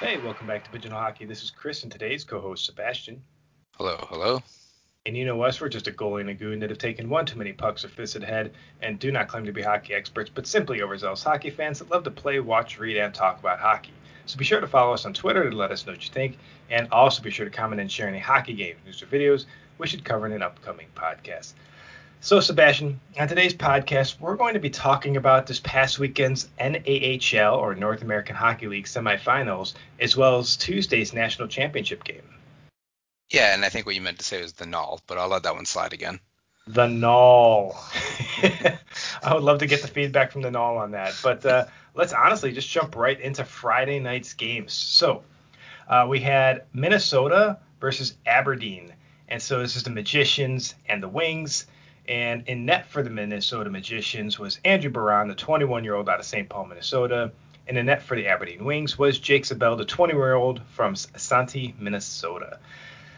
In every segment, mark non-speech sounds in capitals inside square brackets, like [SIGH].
Hey, welcome back to Pigeonhole Hockey. This is Chris and today's co-host Sebastian. Hello, hello. And you know us, we're just a goalie and a goon that have taken one too many pucks or fisted head and do not claim to be hockey experts, but simply overzealous hockey fans that love to play, watch, read, and talk about hockey. So be sure to follow us on Twitter to let us know what you think, and also be sure to comment and share any hockey games, news, or videos we should cover in an upcoming podcast. So, Sebastian, on today's podcast, we're going to be talking about this past weekend's NAHL or North American Hockey League semifinals, as well as Tuesday's national championship game. Yeah, and I think what you meant to say was the null, but I'll let that one slide again. The null. [LAUGHS] I would love to get the feedback from the null on that. But uh, let's honestly just jump right into Friday night's games. So uh, we had Minnesota versus Aberdeen. And so this is the Magicians and the Wings. And in net for the Minnesota Magicians was Andrew Barron, the 21 year old out of St. Paul, Minnesota. And in net for the Aberdeen Wings was Jake Sabel, the 20 year old from Santi, Minnesota.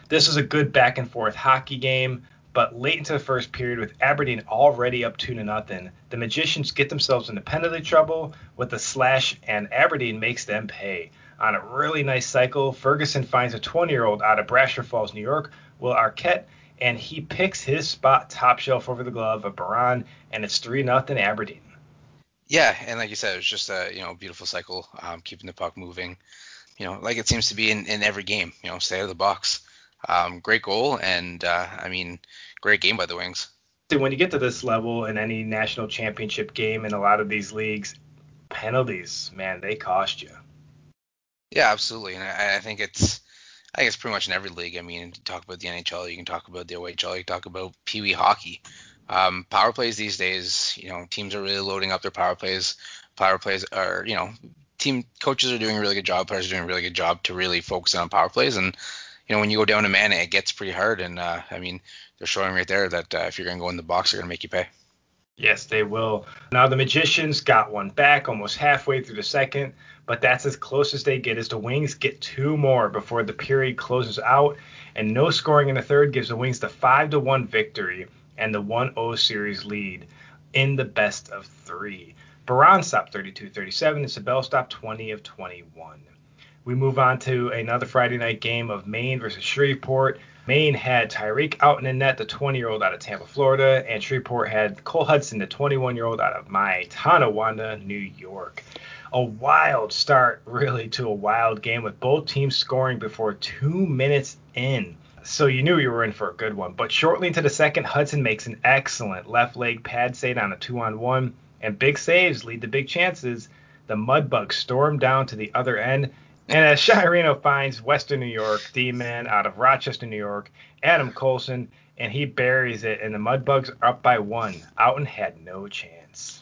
This was a good back and forth hockey game, but late into the first period, with Aberdeen already up two to nothing, the Magicians get themselves into penalty trouble with a slash, and Aberdeen makes them pay. On a really nice cycle, Ferguson finds a 20 year old out of Brasher Falls, New York, Will Arquette and he picks his spot top shelf over the glove of Barron, and it's three nothing Aberdeen. Yeah, and like you said, it was just a you know beautiful cycle, um, keeping the puck moving. You know, like it seems to be in, in every game. You know, stay out of the box. Um, great goal, and uh, I mean, great game by the Wings. When you get to this level in any national championship game in a lot of these leagues, penalties, man, they cost you. Yeah, absolutely, and I, I think it's I guess pretty much in every league. I mean, talk about the NHL, you can talk about the OHL, you can talk about Pee Wee hockey. Um, power plays these days, you know, teams are really loading up their power plays. Power plays are, you know, team coaches are doing a really good job, players are doing a really good job to really focus on power plays. And, you know, when you go down to man, it gets pretty hard. And, uh, I mean, they're showing right there that uh, if you're going to go in the box, they're going to make you pay. Yes, they will. Now, the Magicians got one back almost halfway through the second but that's as close as they get as the Wings get two more before the period closes out. And no scoring in the third gives the Wings the 5 to 1 victory and the 1 0 series lead in the best of three. Barron stopped 32 37 and Sabel stopped 20 of 21. We move on to another Friday night game of Maine versus Shreveport. Maine had Tyreek out in the net, the 20 year old out of Tampa, Florida, and Shreveport had Cole Hudson, the 21 year old out of my Tonawanda, New York a wild start, really, to a wild game with both teams scoring before two minutes in. So you knew you were in for a good one. But shortly into the second, Hudson makes an excellent left leg pad save on a two on one, and big saves lead to big chances. The Mudbugs storm down to the other end. And as Chirino finds Western New York D-man out of Rochester, New York, Adam Colson, and he buries it, and the Mudbugs are up by one. Outen had no chance.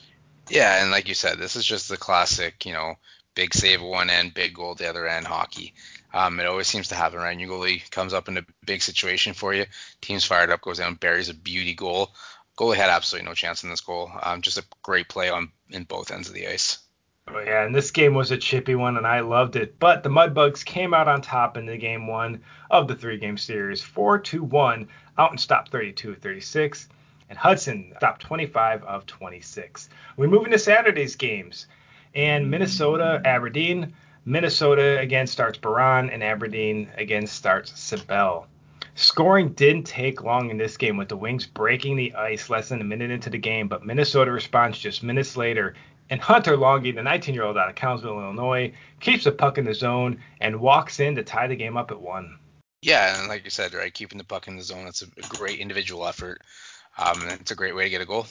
Yeah, and like you said, this is just the classic, you know, big save one end, big goal the other end hockey. Um, it always seems to happen, right? Your goalie comes up in a big situation for you, team's fired up, goes down, buries a beauty goal. Goalie had absolutely no chance in this goal. Um, just a great play on in both ends of the ice. Oh yeah, and this game was a chippy one, and I loved it. But the Mudbugs came out on top in the game one of the three-game series, four to one, out and stopped 32-36 and Hudson stopped 25 of 26. We move into Saturday's games, and Minnesota, Aberdeen. Minnesota again starts Barron, and Aberdeen again starts Sabel. Scoring didn't take long in this game with the Wings breaking the ice less than a minute into the game, but Minnesota responds just minutes later. And Hunter Longy, the 19 year old out of Collinsville, Illinois, keeps the puck in the zone and walks in to tie the game up at one. Yeah, and like you said, right, keeping the puck in the zone, it's a great individual effort um, it's a great way to get a goal.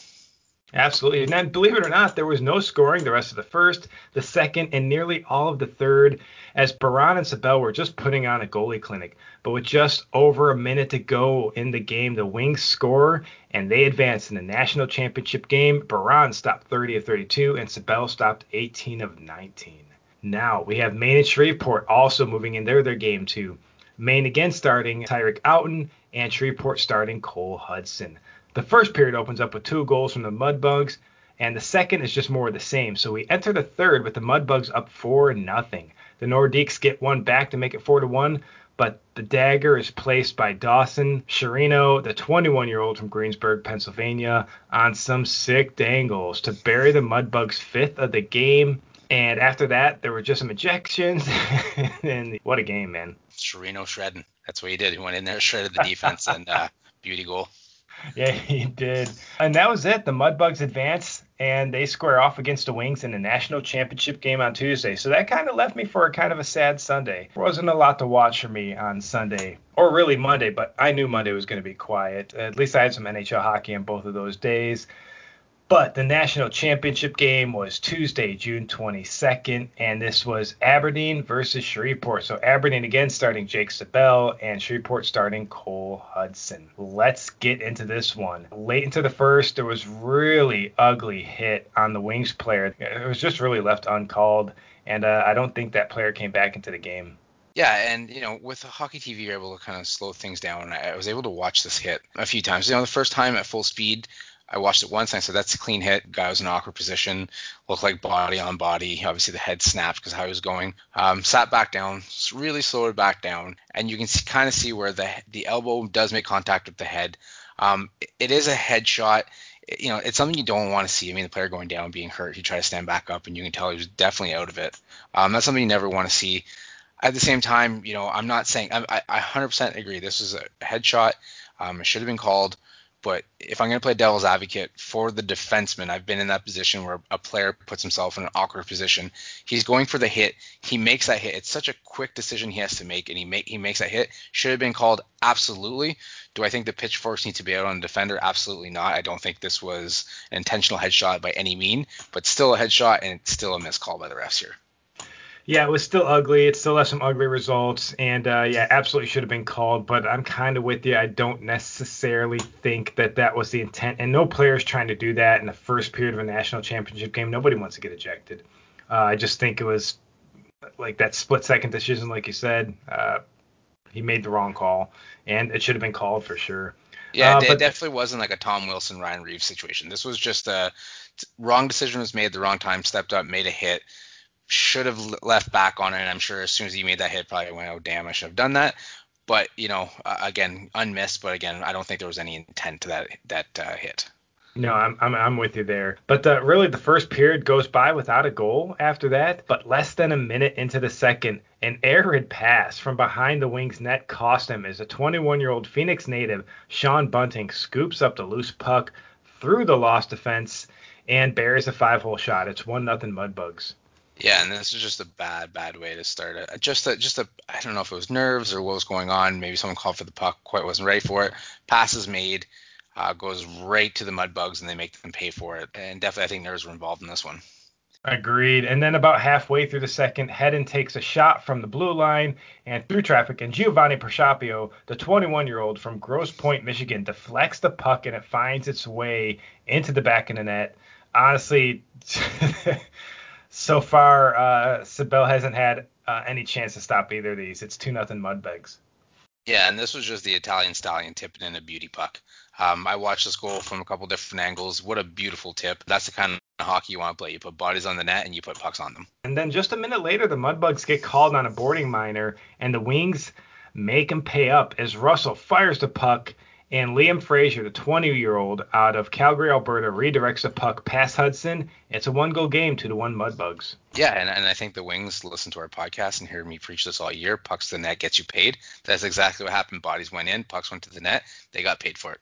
Absolutely. And then, believe it or not, there was no scoring the rest of the first, the second, and nearly all of the third, as Barron and Sabel were just putting on a goalie clinic. But with just over a minute to go in the game, the Wings score and they advance in the national championship game. Barron stopped 30 of 32, and Sabel stopped 18 of 19. Now we have Maine and Shreveport also moving in their their game too. Maine again starting Tyreek Outen and Shreveport starting Cole Hudson. The first period opens up with two goals from the Mudbugs, and the second is just more of the same. So we enter the third with the Mudbugs up four nothing. The Nordiques get one back to make it four to one, but the dagger is placed by Dawson Chirino, the 21-year-old from Greensburg, Pennsylvania, on some sick dangles to bury the Mudbugs' fifth of the game. And after that, there were just some ejections. [LAUGHS] and what a game, man. Chirino shredding. That's what he did. He went in there, shredded the defense, and uh, beauty goal. [LAUGHS] Yeah, he did. And that was it. The Mudbugs advance and they square off against the Wings in the national championship game on Tuesday. So that kind of left me for a kind of a sad Sunday. There wasn't a lot to watch for me on Sunday, or really Monday, but I knew Monday was going to be quiet. At least I had some NHL hockey on both of those days. But the national championship game was Tuesday, June 22nd, and this was Aberdeen versus Shreveport. So Aberdeen again starting Jake Sabel and Shreveport starting Cole Hudson. Let's get into this one. Late into the first, there was really ugly hit on the Wings player. It was just really left uncalled, and uh, I don't think that player came back into the game. Yeah, and you know, with hockey TV, you're able to kind of slow things down. I was able to watch this hit a few times. You know, the first time at full speed, I watched it once and I said, that's a clean hit. Guy was in an awkward position, looked like body on body. Obviously, the head snapped because how he was going. Um, sat back down, really slowed back down, and you can kind of see where the the elbow does make contact with the head. Um, it, it is a headshot. you know, it's something you don't want to see. I mean, the player going down, being hurt, he tried to stand back up, and you can tell he was definitely out of it. Um, that's something you never want to see. At the same time, you know, I'm not saying I, I 100% agree. This is a headshot. Um, it should have been called. But if I'm going to play devil's advocate for the defenseman, I've been in that position where a player puts himself in an awkward position. He's going for the hit. He makes that hit. It's such a quick decision he has to make, and he make he makes that hit. Should have been called absolutely. Do I think the pitchforks need to be out on the defender? Absolutely not. I don't think this was an intentional headshot by any mean, but still a headshot and it's still a missed call by the refs here. Yeah, it was still ugly. It still has some ugly results, and uh, yeah, absolutely should have been called. But I'm kind of with you. I don't necessarily think that that was the intent, and no player is trying to do that in the first period of a national championship game. Nobody wants to get ejected. Uh, I just think it was like that split second decision, like you said. Uh, he made the wrong call, and it should have been called for sure. Yeah, uh, it, but, definitely wasn't like a Tom Wilson, Ryan Reaves situation. This was just a wrong decision was made the wrong time, stepped up, made a hit should have left back on it. I'm sure as soon as he made that hit, probably went, oh damn, I should have done that. But you know, uh, again, unmissed. But again, I don't think there was any intent to that that uh, hit. No, I'm, I'm I'm with you there. But the, really, the first period goes by without a goal after that. But less than a minute into the second, an arid pass from behind the Wings net cost him as a 21-year-old Phoenix native Sean Bunting scoops up the loose puck through the lost defense and buries a five-hole shot. It's one nothing Mudbugs. Yeah, and this is just a bad, bad way to start it. Just a, just a, I don't know if it was nerves or what was going on. Maybe someone called for the puck, quite wasn't ready for it. Passes made, uh, goes right to the Mudbugs, and they make them pay for it. And definitely, I think nerves were involved in this one. Agreed. And then about halfway through the second, Hedden takes a shot from the blue line and through traffic, and Giovanni Pershapio, the 21-year-old from Grosse Pointe, Michigan, deflects the puck and it finds its way into the back of the net. Honestly. [LAUGHS] so far, uh, Sabel hasn't had uh, any chance to stop either of these. It's two nothing Mudbugs. Yeah, and this was just the Italian stallion tipping in a beauty puck. Um, I watched this goal from a couple different angles. What a beautiful tip. That's the kind of hockey you want to play. You put bodies on the net and you put pucks on them. And then just a minute later, the Mudbugs get called on a boarding minor, and the Wings make him pay up as Russell fires the puck and Liam Fraser, the 20 year old out of Calgary, Alberta, redirects a puck past Hudson. It's a one goal game, to one Mudbugs. Yeah, and, and I think the Wings listen to our podcast and hear me preach this all year. Pucks to the net gets you paid. That's exactly what happened. Bodies went in, pucks went to the net, they got paid for it.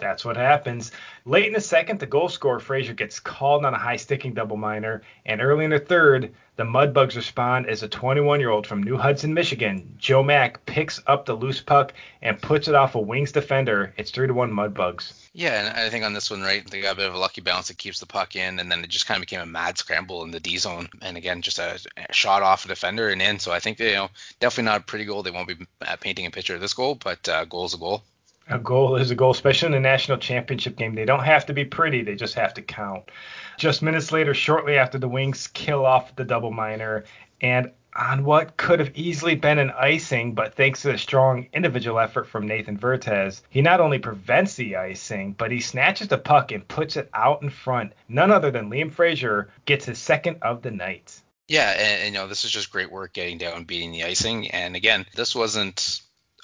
That's what happens. Late in the second, the goal scorer Fraser gets called on a high sticking double minor, and early in the third, the Mudbugs respond as a 21 year old from New Hudson, Michigan, Joe Mack, picks up the loose puck and puts it off a Wings defender. It's 3 to 1 Mudbugs. Yeah, and I think on this one, right, they got a bit of a lucky bounce that keeps the puck in, and then it just kind of became a mad scramble in the D zone. And again, just a, a shot off a defender and in. So I think, you know, definitely not a pretty goal. They won't be uh, painting a picture of this goal, but uh, goal's a goal a goal is a goal, especially in a national championship game. They don't have to be pretty, they just have to count. Just minutes later, shortly after the Wings kill off the double minor, and on what could have easily been an icing, but thanks to the strong individual effort from Nathan Vertez, he not only prevents the icing, but he snatches the puck and puts it out in front. None other than Liam Fraser gets his second of the night. Yeah, and, and you know this is just great work getting down, beating the icing, and again, this wasn't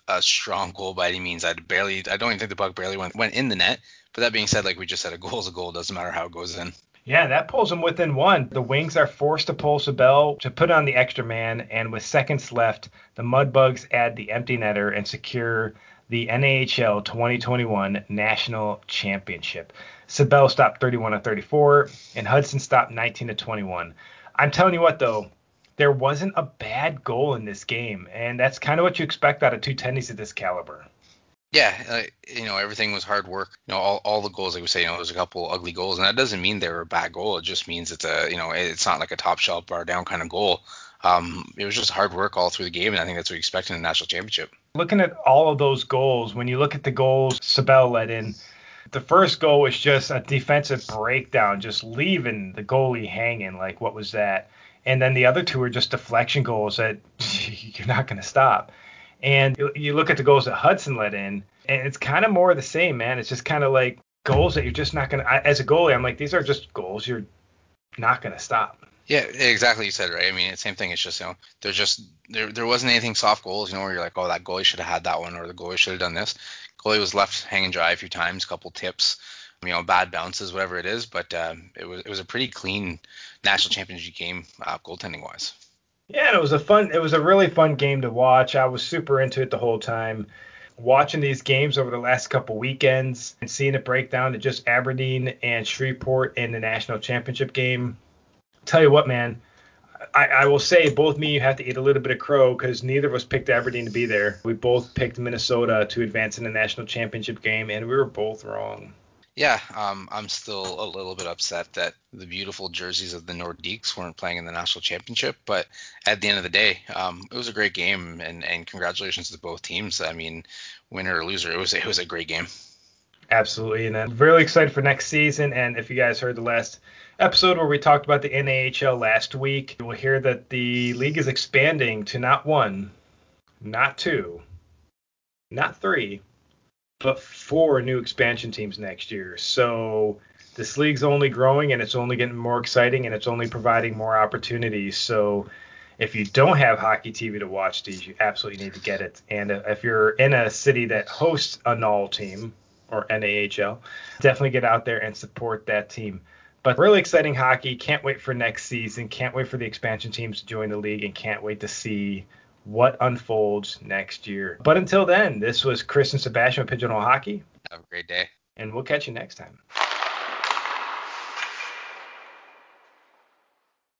a strong goal by any means. I barely, I don't even think the puck barely went went in the net. But that being said, like we just said, a goal is a goal. Doesn't matter how it goes in. Yeah, that pulls them within one. The Wings are forced to pull Sabel to put on the extra man, and with seconds left, the Mudbugs add the empty netter and secure the NHL 2021 National Championship. Sabel stopped 31 to 34, and Hudson stopped 19 to 21. I'm telling you what, though, there wasn't a bad goal in this game, and that's kind of what you expect out of two tennies of this caliber. Yeah, uh, you know everything was hard work. You know all, all the goals, like we say, you know, there's a couple ugly goals, and that doesn't mean they were a bad goal. It just means it's a you know it's not like a top shelf bar down kind of goal. Um, it was just hard work all through the game, and I think that's what you expect in a national championship. Looking at all of those goals, when you look at the goals Sabel let in, the first goal was just a defensive breakdown, just leaving the goalie hanging. Like what was that? And then the other two are just deflection goals that [LAUGHS] you're not going to stop. And you look at the goals that Hudson let in, and it's kind of more of the same, man. It's just kind of like goals that you're just not going to. As a goalie, I'm like, these are just goals you're not going to stop. Yeah, exactly. You said right. I mean, it's same thing. It's just you know, there's just there there wasn't anything soft goals. You know, where you're like, oh, that goalie should have had that one, or the goalie should have done this. Goalie was left hanging dry a few times, couple tips, you know, bad bounces, whatever it is. But um, it was it was a pretty clean national championship game, uh, goaltending wise. Yeah, it was a fun. It was a really fun game to watch. I was super into it the whole time. Watching these games over the last couple weekends and seeing it break down to just Aberdeen and Shreveport in the national championship game. Tell you what, man, I, I, will say both me and you have to eat a little bit of crow because neither of us picked Aberdeen to be there. We both picked Minnesota to advance in the national championship game, and we were both wrong yeah, um, I'm still a little bit upset that the beautiful jerseys of the Nordiques weren't playing in the national championship. But at the end of the day, um, it was a great game, and, and congratulations to both teams. I mean, winner or loser, it was it was a great game. Absolutely, and I'm really excited for next season. And if you guys heard the last episode where we talked about the NAHL last week, you will hear that the league is expanding to not one, not two, not three, but four new expansion teams next year. So this league's only growing and it's only getting more exciting and it's only providing more opportunities. So if you don't have hockey TV to watch these, you absolutely need to get it. And uh, if you're in a city that hosts a NAHL team or NAHL, definitely get out there and support that team. But really exciting hockey. Can't wait for next season. Can't wait for the expansion teams to join the league and can't wait to see what unfolds next year. But until then, this was Chris and Sebastian of Pigeonhole Hockey. Have a great day. And we'll catch you next time.